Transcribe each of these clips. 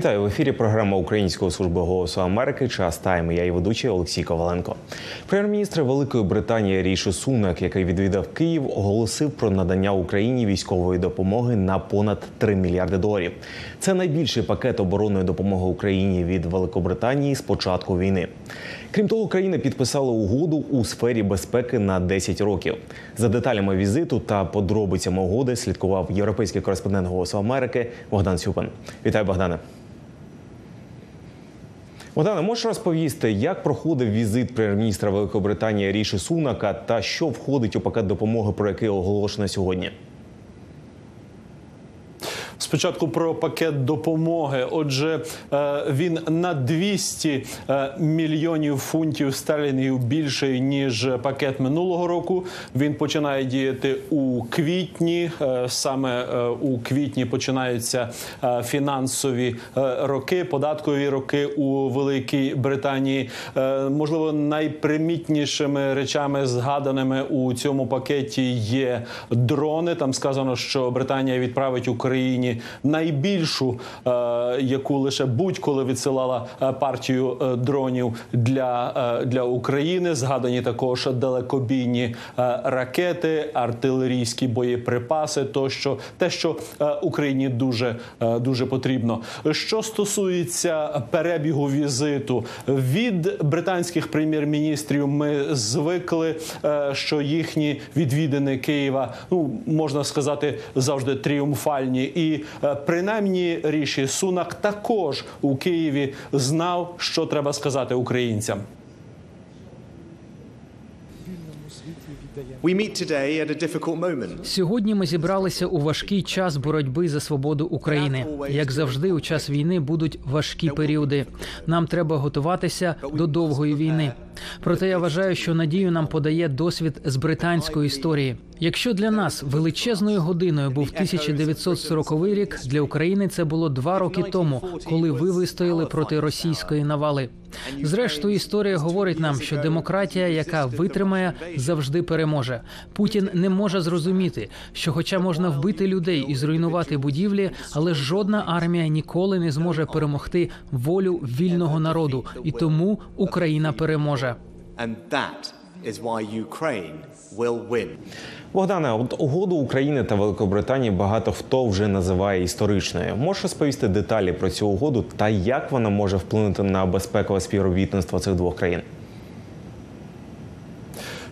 Вітаю в ефірі. Програма Української служби голосу Америки. Час тайм. Я її ведучий Олексій Коваленко. Прем'єр-міністр Великої Британії Ріші Сунак, який відвідав Київ, оголосив про надання Україні військової допомоги на понад 3 мільярди доларів. Це найбільший пакет оборонної допомоги Україні від Великобританії з початку війни. Крім того, країни підписали угоду у сфері безпеки на 10 років. За деталями візиту та подробицями угоди слідкував європейський кореспондент Голосу Америки Богдан Сюпан. Вітаю, Богдане. Богдане, можеш розповісти, як проходив візит прем'єр-міністра Великобританії Ріші Сунака та що входить у пакет допомоги, про який оголошено сьогодні? Спочатку про пакет допомоги. Отже, е, він на 200 е, мільйонів фунтів стерлінгів більший ніж пакет минулого року. Він починає діяти у квітні. Е, саме у квітні починаються фінансові роки, податкові роки у Великій Британії. Можливо, найпримітнішими речами згаданими у цьому пакеті є дрони. Там сказано, що Британія відправить Україні найбільшу, е, яку лише будь-коли відсилала е, партію е, дронів для, для України. Згадані також далекобійні ракети, артилерійські боєприпаси, тощо те, що Україні дуже дуже потрібно. Що стосується перебігу візиту від британських прем'єр-міністрів, ми звикли, що їхні відвідини Києва ну можна сказати завжди тріумфальні і Е, принаймні ріші Сунак також у Києві знав, що треба сказати українцям. Сьогодні ми зібралися у важкий час боротьби за свободу України. Як завжди, у час війни будуть важкі періоди. Нам треба готуватися до довгої війни. Проте я вважаю, що надію нам подає досвід з британської історії. Якщо для нас величезною годиною був 1940 рік, для України це було два роки тому, коли ви вистояли проти російської навали. Зрештою, історія говорить нам, що демократія, яка витримає, завжди переможе. Путін не може зрозуміти, що, хоча можна вбити людей і зруйнувати будівлі, але жодна армія ніколи не зможе перемогти волю вільного народу, і тому Україна переможе. Богдане, от угоду України та Великобританії багато хто вже називає історичною. Можеш розповісти деталі про цю угоду та як вона може вплинути на безпекове співробітництво цих двох країн?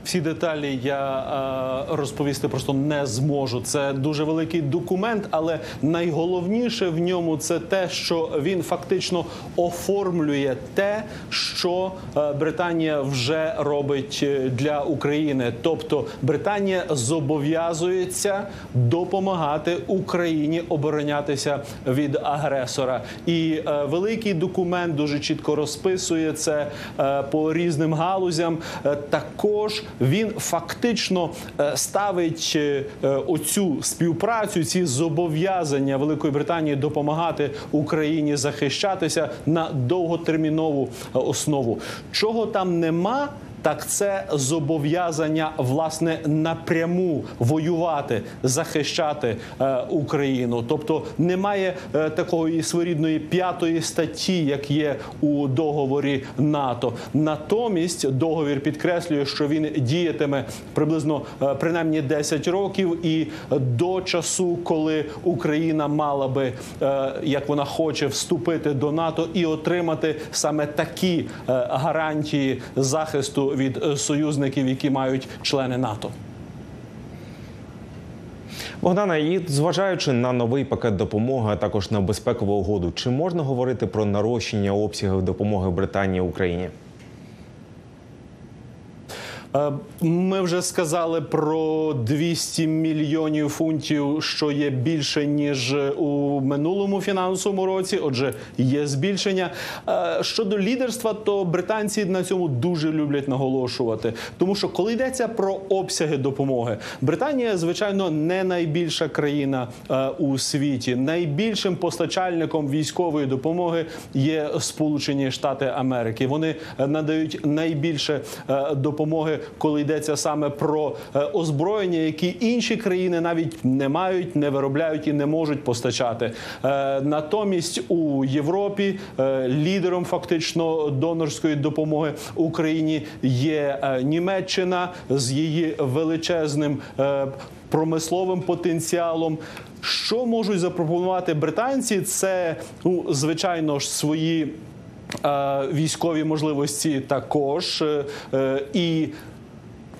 Всі деталі я е, розповісти просто не зможу. Це дуже великий документ, але найголовніше в ньому це те, що він фактично оформлює те, що е, Британія вже робить е, для України. Тобто Британія зобов'язується допомагати Україні оборонятися від агресора. І великий документ дуже чітко розписує це по різним галузям. Також він фактично е, ставить е, оцю співпрацю, ці зобов'язання Великої Британії допомагати Україні захищатися на довготермінову е, основу. Чого там нема? Так це зобов'язання власне напряму воювати, захищати е, Україну. Тобто немає е, такої своєрідної п'ятої статті, як є у договорі НАТО. Натомість договір підкреслює, що він діятиме приблизно е, принаймні 10 років, і до часу, коли Україна мала би, е, як вона хоче, вступити до НАТО і отримати саме такі е, гарантії захисту від е, союзників, які мають члени НАТО. Богдана, і зважаючи на новий пакет допомоги, а також на безпекову угоду, чи можна говорити про нарощення обсягів допомоги Британії Україні? Е, ми вже сказали про 200 мільйонів фунтів, що є більше ніж у минулому фінансовому році. Отже, є збільшення. Е, щодо лідерства, то британці на цьому дуже люблять наголошувати, тому що коли йдеться про обсяги допомоги, Британія, звичайно, не найбільша країна е, у світі. Найбільшим постачальником військової допомоги є Сполучені Штати Америки. Вони надають найбільше допомоги коли йдеться саме про е, озброєння, які інші країни навіть не мають, не виробляють і не можуть постачати. Е, Натомість у Європі е, лідером фактично донорської допомоги Україні є Німеччина з її величезним промисловим потенціалом. Що можуть запропонувати британці? Це ну, звичайно ж свої військові можливості також е, і.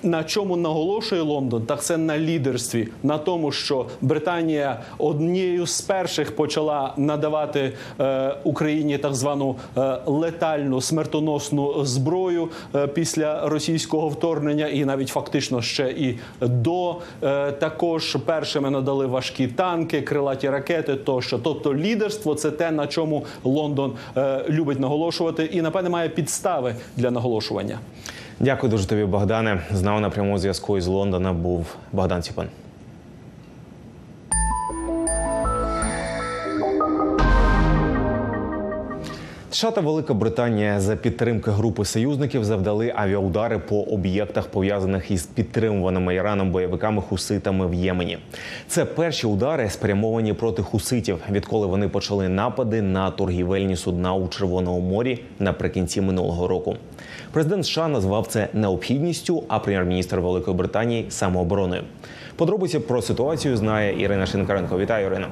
На чому наголошує Лондон, так це на лідерстві, на тому, що Британія однією з перших почала надавати е, Україні так звану е, летальну смертоносну зброю е, після російського вторгнення, і навіть фактично ще і до е, також першими надали важкі танки, крилаті ракети. Тощо, тобто лідерство це те, на чому Лондон е, любить наголошувати, і напевне має підстави для наголошування. Дякую дуже тобі, Богдане. З нами на прямому зв'язку із Лондона був Богдан Ціпан. США та Велика Британія за підтримки групи союзників завдали авіаудари по об'єктах, пов'язаних із підтримуваними Іраном бойовиками хуситами в Ємені. Це перші удари спрямовані проти хуситів, відколи вони почали напади на торгівельні судна у Червоному морі наприкінці минулого року. Президент США назвав це необхідністю, а прем'єр-міністр Великої Британії самообороною. Подробиці про ситуацію знає Ірина Шинкаренко. Вітаю, Ірина.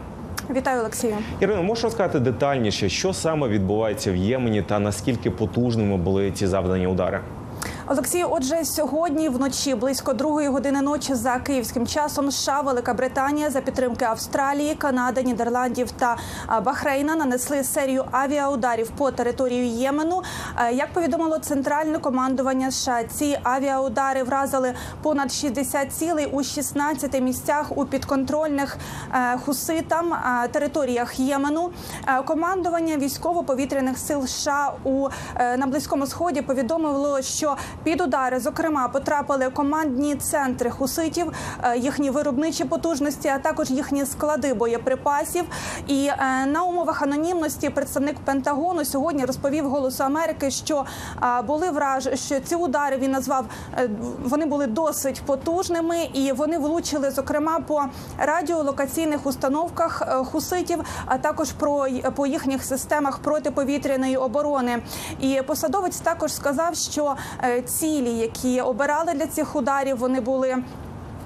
Вітаю, Олексію. Ірино, можеш розказати детальніше, що саме відбувається в Ємені та наскільки потужними були ці завдані удари? Олексію, отже, сьогодні вночі близько другої години ночі за київським часом США, Велика Британія за підтримки Австралії, Канади, Нідерландів та Бахрейна нанесли серію авіаударів по території Ємену. Як повідомило центральне командування США, ці авіаудари вразили понад 60 цілей у 16 місцях у підконтрольних е, хуситам територіях Ємену. Командування військово-повітряних сил США у е, на близькому сході повідомило, що під удари, зокрема, потрапили командні центри хуситів, е, їхні виробничі потужності, а також їхні склади боєприпасів. І е, на умовах анонімності представник Пентагону сьогодні розповів Голосу Америки, що е, були враж, що ці удари він назвав вони були досить потужними, і вони влучили зокрема по радіолокаційних установках хуситів, а також про по їхніх системах протиповітряної оборони. І посадовець також сказав, що цілі, які обирали для цих ударів, вони були.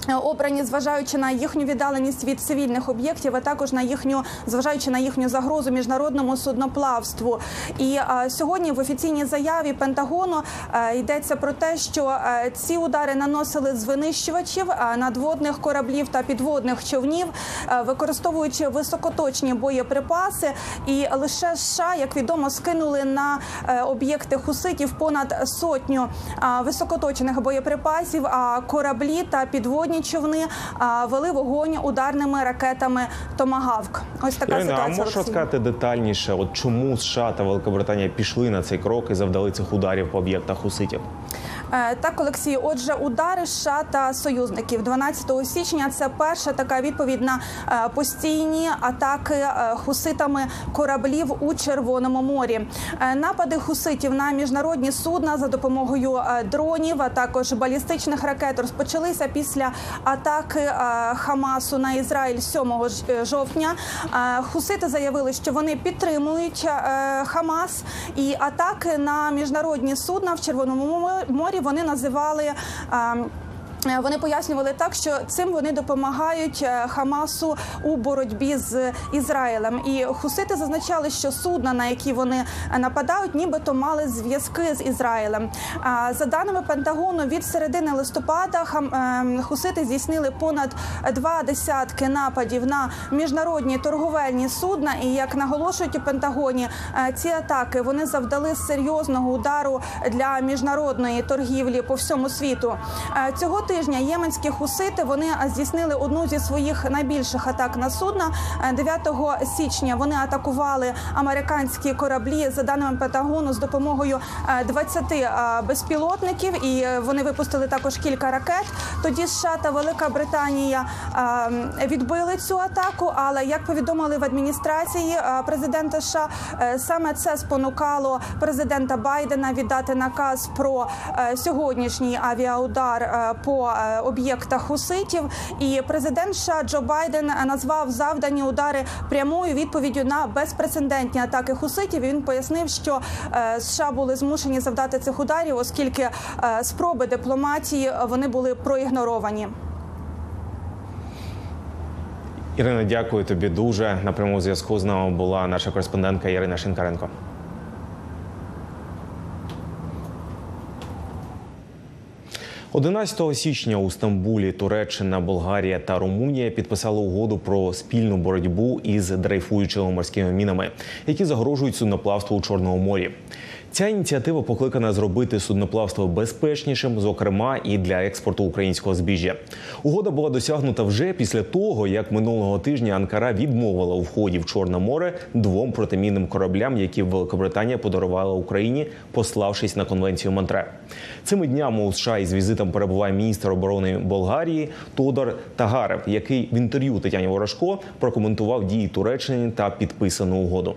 Е, Обрані, зважаючи на їхню віддаленість від цивільних об'єктів, а також на їхню, зважаючи на їхню загрозу міжнародному судноплавству. І е, сьогодні в офіційній заяві Пентагону е, йдеться про те, що е, ці удари наносили з винищувачів е, надводних кораблів та підводних човнів, е, використовуючи високоточні боєприпаси. І лише США, як відомо, скинули на об'єкти хуситів понад сотню е, високоточних боєприпасів. А кораблі та підводні човни е, вели вогонь ударними ракетами Томагавк. Ось така Ірина, а ситуація. можеш Олексій. розказати детальніше, от чому США та Великобританія пішли на цей крок і завдали цих ударів по об'єктах хуситів? Е, Так, Олексій, отже, удари США та союзників 12 січня. Це перша така відповідь на е, постійні атаки е, хуситами кораблів у Червоному морі. Напади хуситів на міжнародні судна за допомогою дронів, а також балістичних ракет розпочалися після атаки Хамасу на Ізраїль 7 е, жовтня. Хусити заявили, що вони підтримують Хамас і атаки на міжнародні судна в Червоному морі вони називали. Е, Вони пояснювали так, що цим вони допомагають е, Хамасу у боротьбі з Ізраїлем. І хусити зазначали, що судна, на які вони е, нападають, нібито мали зв'язки з Ізраїлем. За даними Пентагону, від середини листопада хусити здійснили понад два десятки нападів на міжнародні торговельні судна. І як наголошують у Пентагоні, ці атаки вони завдали серйозного удару для міжнародної торгівлі по всьому світу. Цього тижня єменські хусити вони здійснили одну зі своїх найбільших атак на судна. Е, 9 січня вони атакували американські кораблі за даними Пентагону з допомогою е, 20 е, безпілотників, і е, вони випустили також кілька ракет. Тоді США та Велика Британія е, відбили цю атаку. Але як повідомили в адміністрації е, президента США, е, саме це спонукало президента Байдена віддати наказ про е, сьогоднішній авіаудар е, е, об'єктах хуситів. І президент США Джо Байден е, назвав завдані удари прямою відповіддю на безпрецедентні атаки хуситів. І Він пояснив, що е, США були змушені завдати цих ударів, оскільки спроби дипломатії вони були проігноровані. Ірина, дякую тобі дуже. На прямому зв'язку з нами була наша кореспондентка Ірина Шинкаренко. – 11 січня у Стамбулі Туреччина, Болгарія та Румунія підписали угоду про спільну боротьбу із дрейфуючими морськими мінами, які загрожують судноплавству у Чорному морі. Ця ініціатива покликана зробити судноплавство безпечнішим, зокрема і для експорту українського збіжжя. Угода була досягнута вже після того, як минулого тижня Анкара відмовила у вході в Чорне море двом протимінним кораблям, які Великобританія подарувала Україні, пославшись на конвенцію Монтре. Цими днями у США із візитом перебуває міністр оборони Болгарії Тодор Тагарев, який в інтерв'ю Тетяні Ворожко прокоментував дії Туреччини та підписану угоду.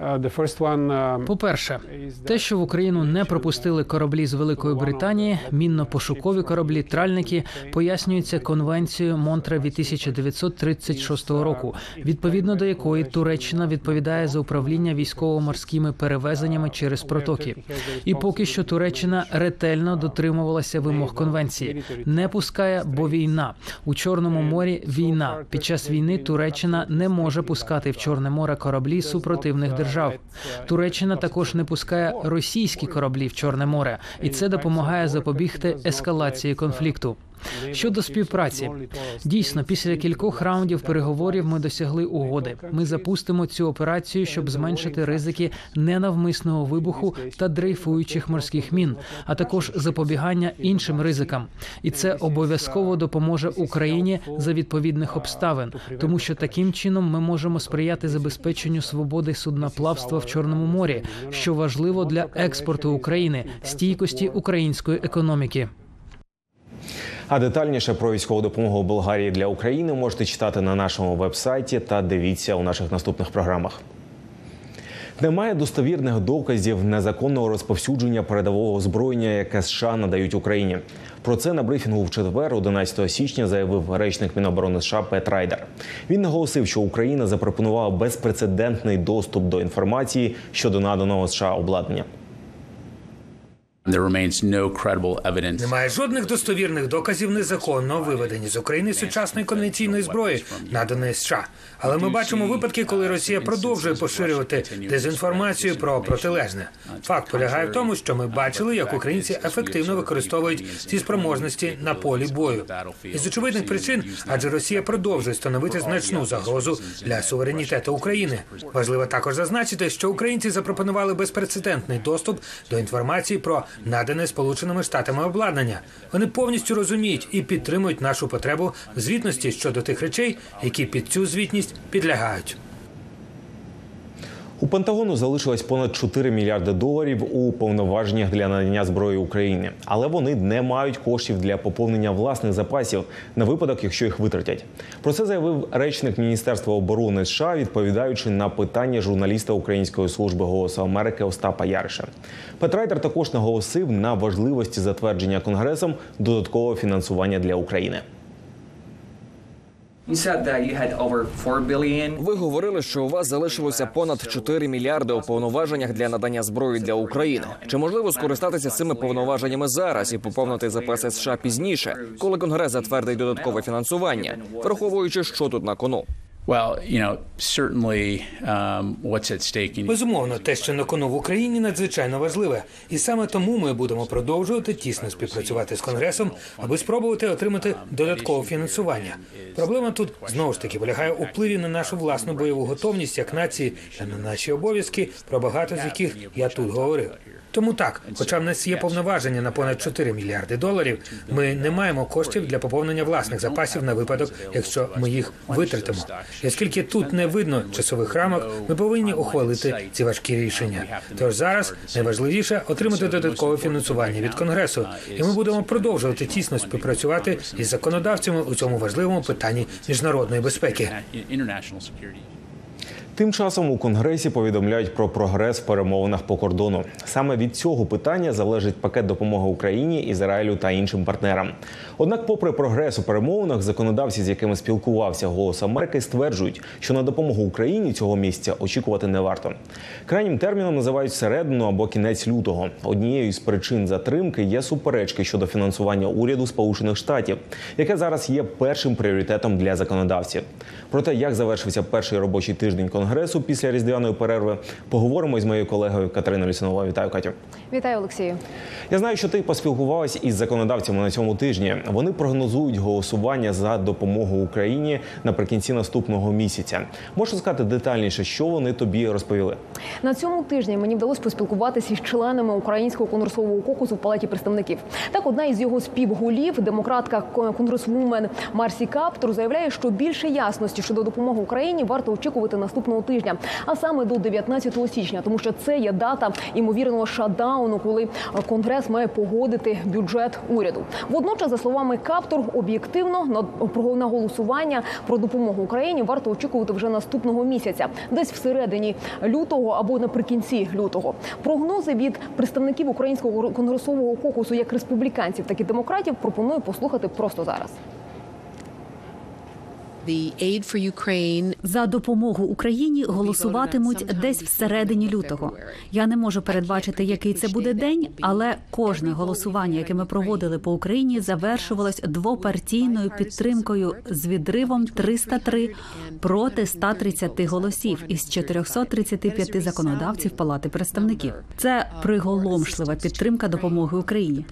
Uh, um, По-перше, те, що в Україну не пропустили кораблі з Великої Британії, мінно-пошукові кораблі, тральники, пояснюється конвенцією Монтре від 1936 року, відповідно до якої Туреччина відповідає за управління військово-морськими перевезеннями через протоки. І поки що Туреччина ретельно дотримувалася вимог конвенції, не пускає, бо війна у Чорному морі. Війна під час війни Туреччина не може пускати в Чорне море кораблі супротивних держав. Туреччина також не пускає російські кораблі в Чорне море, і це допомагає запобігти ескалації конфлікту. Щодо співпраці, дійсно, після кількох раундів переговорів ми досягли угоди. Ми запустимо цю операцію, щоб зменшити ризики ненавмисного вибуху та дрейфуючих морських мін, а також запобігання іншим ризикам. І це обов'язково допоможе Україні за відповідних обставин, тому що таким чином ми можемо сприяти забезпеченню свободи судноплавства в Чорному морі, що важливо для експорту України, стійкості української економіки. А детальніше про військову допомогу Болгарії для України можете читати на нашому вебсайті та дивіться у наших наступних програмах. Немає достовірних доказів незаконного розповсюдження передового озброєння, яке США надають Україні. Про це на брифінгу в четвер, 11 січня, заявив речник Міноборони США Пет Райдер. Він наголосив, що Україна запропонувала безпрецедентний доступ до інформації щодо наданого США обладнання. Немає жодних достовірних доказів незаконно виведені з України сучасної конвенційної зброї, наданої США. Але ми бачимо випадки, коли Росія продовжує поширювати дезінформацію про протилежне. Факт полягає в тому, що ми бачили, як українці ефективно використовують ці спроможності на полі бою. Із очевидних причин, адже Росія продовжує становити значну загрозу для суверенітету України. Важливо також зазначити, що українці запропонували безпрецедентний доступ до інформації про надане Сполученими Штатами обладнання. Вони повністю розуміють і підтримують нашу потребу звітності щодо тих речей, які під цю звітність підлягають. У Пентагону залишилось понад 4 мільярди доларів у повноваженнях для надання зброї України, але вони не мають коштів для поповнення власних запасів на випадок, якщо їх витратять. Про це заявив речник Міністерства оборони США, відповідаючи на питання журналіста Української служби голосу Америки Остапа Яриша. Петрайдер також наголосив на важливості затвердження конгресом додаткового фінансування для України. Ви говорили, що у вас залишилося понад 4 мільярди у повноваженнях для надання зброї для України. Чи можливо скористатися цими повноваженнями зараз і поповнити запаси США пізніше, коли Конгрес затвердить додаткове фінансування, враховуючи, що тут на кону? Um, Безумовно, те, що на кону в Україні, надзвичайно важливе, і саме тому ми будемо продовжувати тісно співпрацювати з конгресом, аби спробувати отримати додаткове фінансування. Проблема тут знову ж таки полягає у впливі на нашу власну бойову готовність як нації та на наші обов'язки, про багато з яких я тут говорив. Тому так, хоча в нас є повноваження на понад 4 мільярди доларів, ми не маємо коштів для поповнення власних запасів на випадок, якщо ми їх витратимо. І оскільки тут не видно часових рамок, ми повинні ухвалити ці важкі рішення. Тож зараз найважливіше отримати додаткове фінансування від конгресу, і ми будемо продовжувати тісно співпрацювати із законодавцями у цьому важливому питанні міжнародної безпеки. Тим часом у конгресі повідомляють про прогрес в перемовинах по кордону. Саме від цього питання залежить пакет допомоги Україні, Ізраїлю та іншим партнерам. Однак, попри прогрес у перемовинах, законодавці, з якими спілкувався голос Америки, стверджують, що на допомогу Україні цього місяця очікувати не варто. Крайнім терміном називають середину або кінець лютого. Однією з причин затримки є суперечки щодо фінансування уряду Сполучених Штатів, яке зараз є першим пріоритетом для законодавців. Про те, як завершився перший робочий тиждень конгресу після різдвяної перерви, поговоримо із моєю колегою Катериною Лісуновою. Вітаю, Катю. Вітаю, Олексію. Я знаю, що ти поспілкувалась із законодавцями на цьому тижні. Вони прогнозують голосування за допомогу Україні наприкінці наступного місяця. Можеш сказати детальніше, що вони тобі розповіли? На цьому тижні мені вдалося поспілкуватися із членами українського конгресового кокусу в палаті представників. Так, одна із його співголів, демократка кон- конгресвумен Марсі Каптур, заявляє, що більше ясності щодо допомоги Україні варто очікувати наступного тижня, а саме до 19 січня, тому що це є дата імовірного шатдауну, коли конгрес має погодити бюджет уряду. Водночас, за словами Каптур, об'єктивно на голосування про допомогу Україні варто очікувати вже наступного місяця, десь всередині лютого або наприкінці лютого. Прогнози від представників українського конгресового кокусу, як республіканців, так і демократів, пропоную послухати просто зараз. За допомогу Україні голосуватимуть десь всередині лютого. Я не можу передбачити, який це буде день, але кожне голосування, яке ми проводили по Україні, завершувалось двопартійною підтримкою з відривом 303 проти 130 голосів із 435 законодавців Палати представників. Це приголомшлива підтримка допомоги Україні.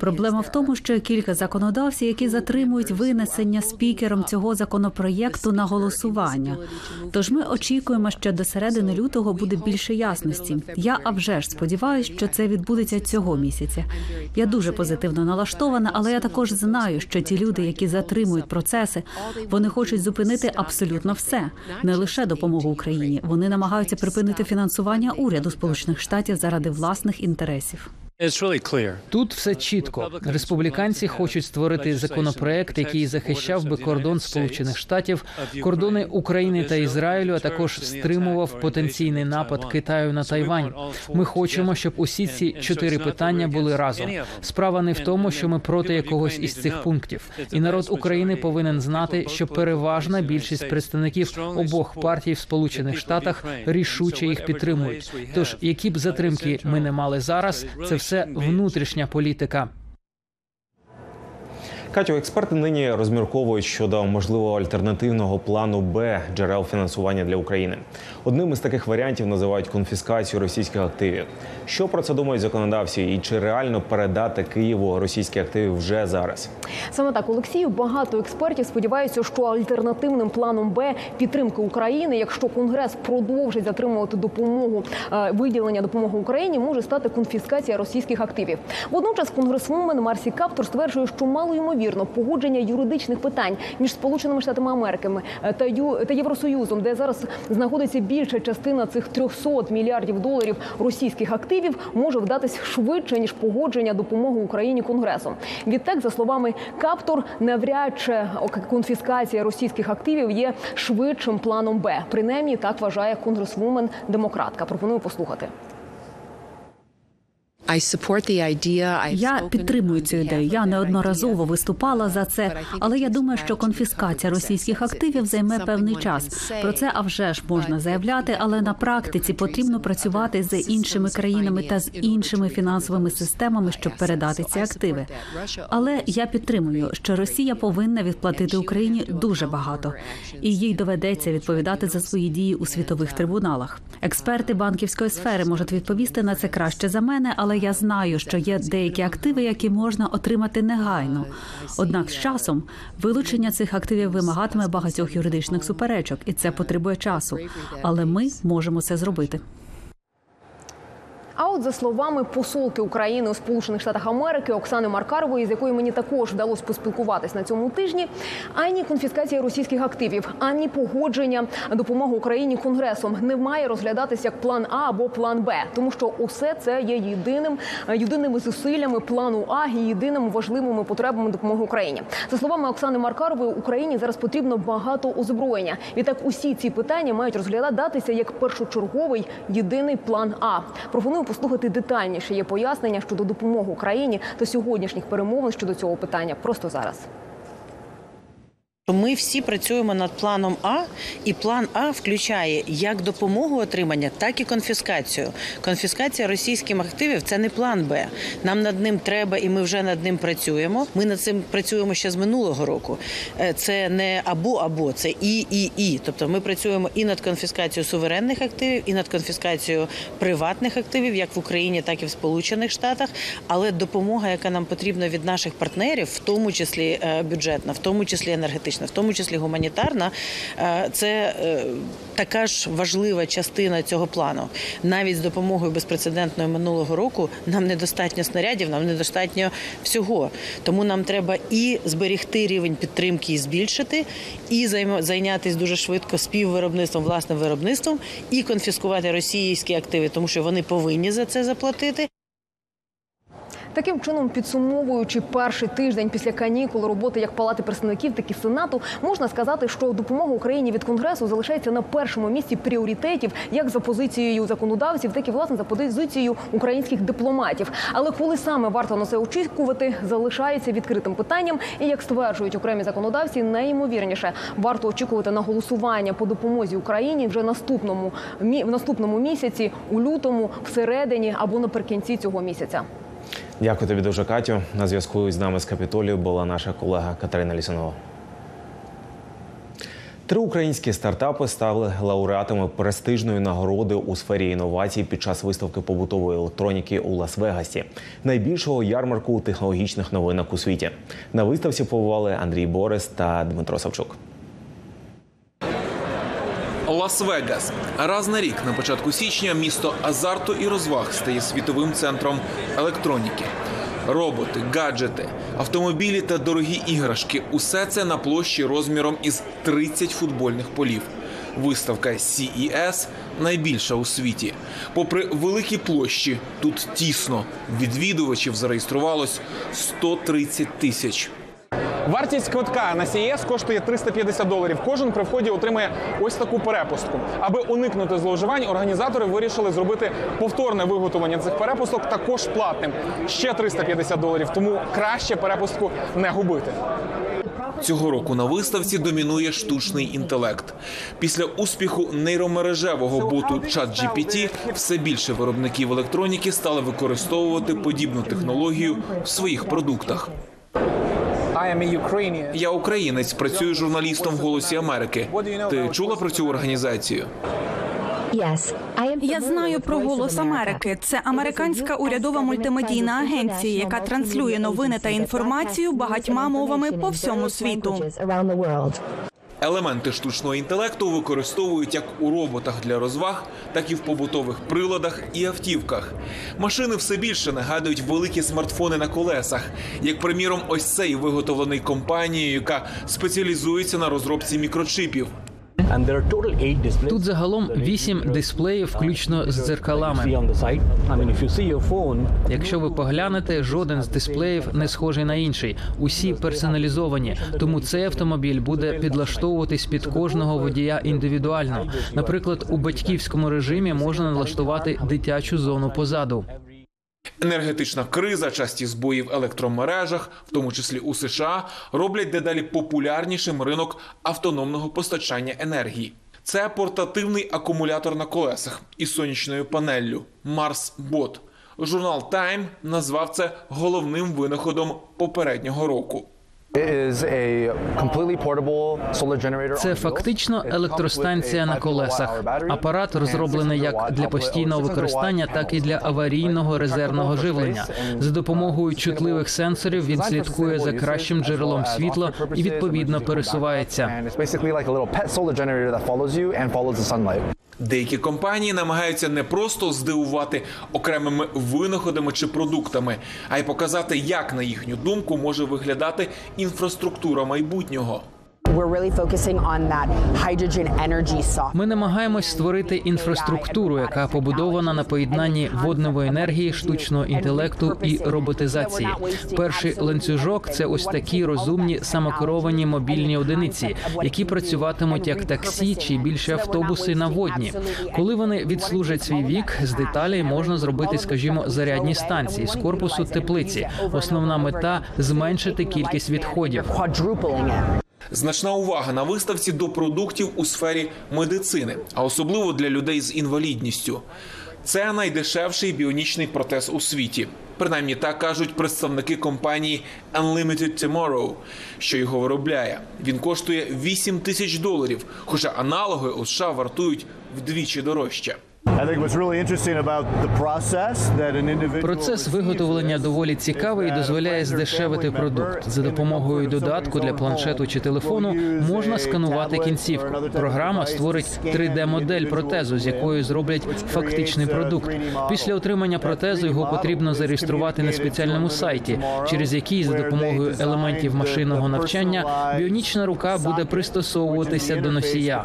Проблема в тому, що кілька законодавців, які затримують винесення спікером цього законопроєкту на голосування. Тож ми очікуємо, що до середини лютого буде більше ясності. Я а вже ж сподіваюся, що це відбудеться цього місяця. Я дуже позитивно налаштована, але я також знаю, що ті люди, які затримують процеси, вони хочуть зупинити абсолютно все, не лише допомогу Україні. Вони намагаються припинити фінансування уряду Сполучених Штатів заради власних інтересів. Тут все чітко. Республіканці хочуть створити законопроект, який захищав би кордон Сполучених Штатів, кордони України та Ізраїлю, а також стримував потенційний напад Китаю на Тайвань. Ми хочемо, щоб усі ці чотири питання були разом. Справа не в тому, що ми проти якогось із цих пунктів, і народ України повинен знати, що переважна більшість представників обох партій в Сполучених Штатах рішуче їх підтримують. Тож, які б затримки ми не мали зараз, це все внутрішня політика. Катю, експерти нині розмірковують щодо можливого альтернативного плану Б джерел фінансування для України. Одним із таких варіантів називають конфіскацію російських активів. Що про це думають законодавці, і чи реально передати Києву російські активи вже зараз? Саме так, Олексію, багато експертів сподіваються, що альтернативним планом Б підтримки України, якщо Конгрес продовжить затримувати допомогу е, виділення допомоги Україні, може стати конфіскація російських активів. Водночас конгресвумен Марсі Каптур стверджує, що мало ймовірно погодження юридичних питань між Сполученими Штатами Америки е, та Ю та Євросоюзом, де зараз знаходиться більша частина цих 300 мільярдів доларів російських активів, може вдатись швидше ніж погодження допомоги Україні Конгресом. Відтак, за словами Каптур, навряд чи конфіскація російських активів є швидшим планом Б. Принаймні так вважає конгресвумен демократка. Пропоную послухати. Я підтримую цю ідею. Я неодноразово виступала за це, але я думаю, що конфіскація російських активів займе певний час. Про це а вже ж можна заявляти, але на практиці потрібно працювати з іншими країнами та з іншими фінансовими системами, щоб передати ці активи. Але я підтримую, що Росія повинна відплатити Україні дуже багато, і їй доведеться відповідати за свої дії у світових трибуналах. Експерти банківської сфери можуть відповісти на це краще за мене, але я знаю, що є деякі активи, які можна отримати негайно. Однак з часом вилучення цих активів вимагатиме багатьох юридичних суперечок, і це потребує часу. Але ми можемо це зробити. А от за словами посолки України у Сполучених Штатах Америки Оксани Маркарової, з якою мені також вдалося поспілкуватись на цьому тижні, ані конфіскація російських активів, ані погодження допомоги Україні конгресом не має розглядатися як план А або план Б, тому що усе це є єдиним єдиними зусиллями плану А і єдиними важливими потребами допомоги Україні. За словами Оксани Маркарової, Україні зараз потрібно багато озброєння. Відтак усі ці питання мають розглядатися як першочерговий єдиний план А. Пропоную послухати детальніше є пояснення щодо допомоги Україні та сьогоднішніх перемовин щодо цього питання просто зараз. Ми всі працюємо над планом А, і план А включає як допомогу отримання, так і конфіскацію. Конфіскація російських активів це не план Б. Нам над ним треба, і ми вже над ним працюємо. Ми над цим працюємо ще з минулого року. Е, Це не або або це і і і. Тобто ми працюємо і над конфіскацією суверенних активів, і над конфіскацією приватних активів, як в Україні, так і в Сполучених Штатах. Але допомога, яка нам потрібна від наших партнерів, в тому числі е, бюджетна, в тому числі енергетична, в тому числі гуманітарна, е, це е, така ж важлива частина цього плану. Навіть з допомогою безпрецедентної минулого року нам недостатньо снарядів, нам недостатньо всього. Тому нам треба і зберегти рівень підтримки і збільшити, і зайнятися дуже швидко співвиробництвом, власним виробництвом, і конфіскувати російські активи, тому що вони повинні за це заплатити. Таким чином, підсумовуючи перший тиждень після канікул роботи як Палати представників, так і Сенату, можна сказати, що допомога Україні від Конгресу залишається на першому місці пріоритетів як за позицією законодавців, так і власне за позицією українських дипломатів. Але коли саме варто на це очікувати, залишається відкритим питанням. І як стверджують окремі законодавці, найімовірніше варто очікувати на голосування по допомозі Україні вже наступному в наступному місяці, у лютому, всередині або наприкінці цього місяця. Дякую тобі дуже, Катю. На зв'язку з нами з Капітолію була наша колега Катерина Лісунова. Три українські стартапи стали лауреатами престижної нагороди у сфері інновацій під час виставки побутової електроніки у Лас-Вегасі, найбільшого ярмарку технологічних новинок у світі. На виставці побували Андрій Борис та Дмитро Савчук. Лас-Вегас. Раз на рік на початку січня місто азарту і розваг стає світовим центром електроніки. Роботи, гаджети, автомобілі та дорогі іграшки усе це на площі розміром із 30 футбольних полів. Виставка CES найбільша у світі. Попри великі площі, тут тісно. Відвідувачів зареєструвалось 130 тисяч. Вартість квитка на CES коштує 350 доларів. Кожен при вході отримає ось таку перепустку. Аби уникнути зловживань, організатори вирішили зробити повторне виготовлення цих перепусток також платним. Ще 350 доларів. Тому краще перепустку не губити. Цього року на виставці домінує штучний інтелект. Після успіху нейромережевого боту ChatGPT все більше виробників електроніки стали використовувати подібну технологію в своїх продуктах. Я українець, працюю журналістом в Голосі Америки. Ти чула про цю організацію? Я знаю про голос Америки. Це американська урядова мультимедійна агенція, яка транслює новини та інформацію багатьма мовами по всьому світу. Елементи штучного інтелекту використовують як у роботах для розваг, так і в побутових приладах і автівках. Машини все більше нагадують великі смартфони на колесах, як приміром, ось цей виготовлений компанією, яка спеціалізується на розробці мікрочипів. Тут загалом вісім дисплеїв, включно з дзеркалами. Якщо ви поглянете, жоден з дисплеїв не схожий на інший. Усі персоналізовані. Тому цей автомобіль буде підлаштовуватись під кожного водія індивідуально. Наприклад, у батьківському режимі можна налаштувати дитячу зону позаду. Енергетична криза, часті збої в електромережах, в тому числі у США, роблять дедалі популярнішим ринок автономного постачання енергії. Це портативний акумулятор на колесах із сонячною панеллю Bot. Журнал Time назвав це головним винаходом попереднього року. Це фактично електростанція на колесах. Апарат розроблений як для постійного використання, так і для аварійного резервного живлення. За допомогою чутливих сенсорів він слідкує за кращим джерелом світла і відповідно пересувається. Деякі компанії намагаються не просто здивувати окремими винаходами чи продуктами, а й показати, як на їхню думку може виглядати інфраструктура майбутнього. Ми намагаємось створити інфраструктуру, яка побудована на поєднанні водної енергії, штучного інтелекту і роботизації. Перший ланцюжок це ось такі розумні самокеровані мобільні одиниці, які працюватимуть як таксі чи більше автобуси на водні. Коли вони відслужать свій вік, з деталей можна зробити, скажімо, зарядні станції з корпусу теплиці. Основна мета зменшити кількість відходів. Значна увага на виставці до продуктів у сфері медицини, а особливо для людей з інвалідністю. Це найдешевший біонічний протез у світі. Принаймні так кажуть представники компанії Unlimited Tomorrow, що його виробляє. Він коштує 8 тисяч доларів, хоча аналоги у США вартують вдвічі дорожче. Процес виготовлення доволі цікавий і дозволяє здешевити продукт. За допомогою додатку для планшету чи телефону можна сканувати кінцівку. Програма створить 3D-модель протезу, з якою зроблять фактичний продукт. Після отримання протезу його потрібно зареєструвати на спеціальному сайті, через який за допомогою елементів машинного навчання біонічна рука буде пристосовуватися до носія.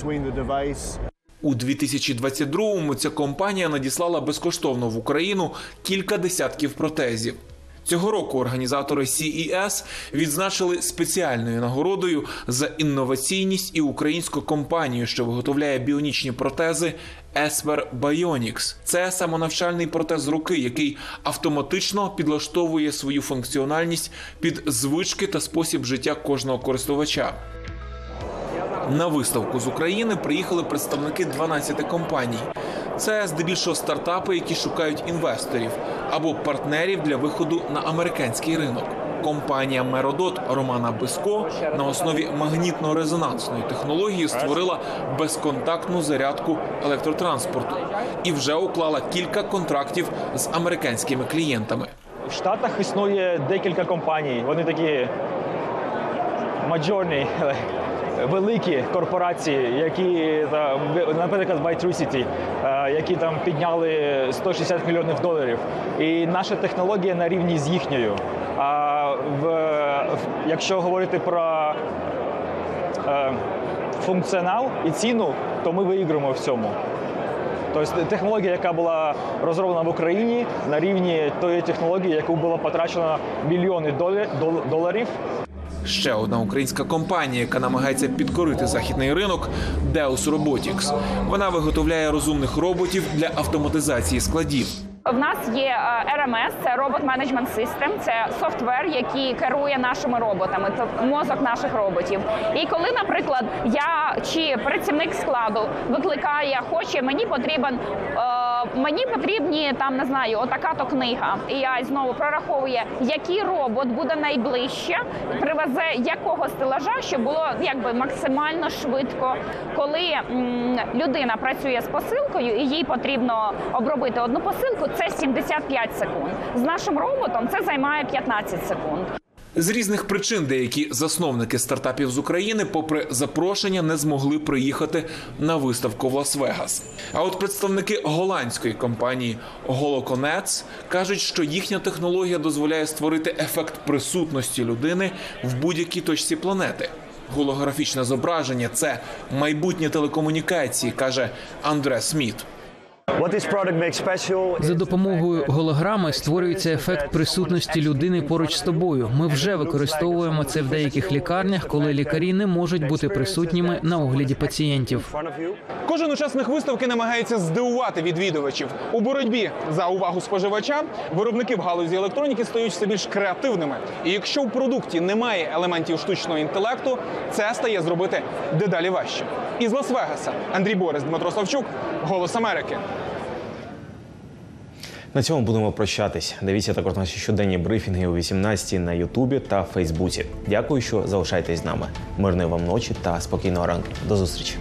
У 2022-му ця компанія надіслала безкоштовно в Україну кілька десятків протезів. Цього року організатори CES відзначили спеціальною нагородою за інноваційність і українську компанію, що виготовляє біонічні протези Esper Bionics. Це самонавчальний протез руки, який автоматично підлаштовує свою функціональність під звички та спосіб життя кожного користувача. На виставку з України приїхали представники 12 компаній. Це здебільшого стартапи, які шукають інвесторів або партнерів для виходу на американський ринок. Компанія Меродот Романа Биско на основі магнітно-резонансної технології створила безконтактну зарядку електротранспорту і вже уклала кілька контрактів з американськими клієнтами. В Штатах існує декілька компаній. Вони такі мажорні, великі корпорації, які наприклад, Vitricity, е, які там підняли 160 мільйонів доларів. І наша технологія на рівні з їхньою. А в, якщо говорити про е, функціонал і ціну, то ми виіграємо в цьому. Тобто технологія, яка була розроблена в Україні на рівні тої технології, яку було потрачено мільйони доларів Ще одна українська компанія, яка намагається підкорити західний ринок Deus Robotics. Вона виготовляє розумних роботів для автоматизації складів. В нас є е, RMS, це Robot Management System, це софтвер, який керує нашими роботами, тобто мозок наших роботів. І коли, наприклад, я чи працівник складу викликає, хоче, мені потрібен. е, Мені потрібні там не знаю, отака то книга. І я знову прораховує, який робот буде найближче, привезе якого стелажа, щоб було якби максимально швидко. Коли м, людина працює з посилкою і їй потрібно обробити одну посилку, це 75 секунд. З нашим роботом це займає 15 секунд. З різних причин деякі засновники стартапів з України, попри запрошення, не змогли приїхати на виставку в Лас-Вегас. А от представники голландської компанії Holoconets кажуть, що їхня технологія дозволяє створити ефект присутності людини в будь-якій точці планети. Голографічне зображення це майбутнє телекомунікації, каже Андре Сміт. За допомогою голограми створюється ефект присутності людини поруч з тобою. Ми вже використовуємо це в деяких лікарнях, коли лікарі не можуть бути присутніми на огляді пацієнтів. Кожен учасник виставки намагається здивувати відвідувачів у боротьбі за увагу споживача. Виробники в галузі електроніки стають все більш креативними. І якщо в продукті немає елементів штучного інтелекту, це стає зробити дедалі важче. Із Лас-Вегаса Андрій Борис, Дмитро Савчук, Голос Америки. На цьому будемо прощатись. Дивіться також наші щоденні брифінги о 18 на Ютубі та Фейсбуці. Дякую, що залишаєтесь з нами. Мирної вам ночі та спокійного ранку. До зустрічі.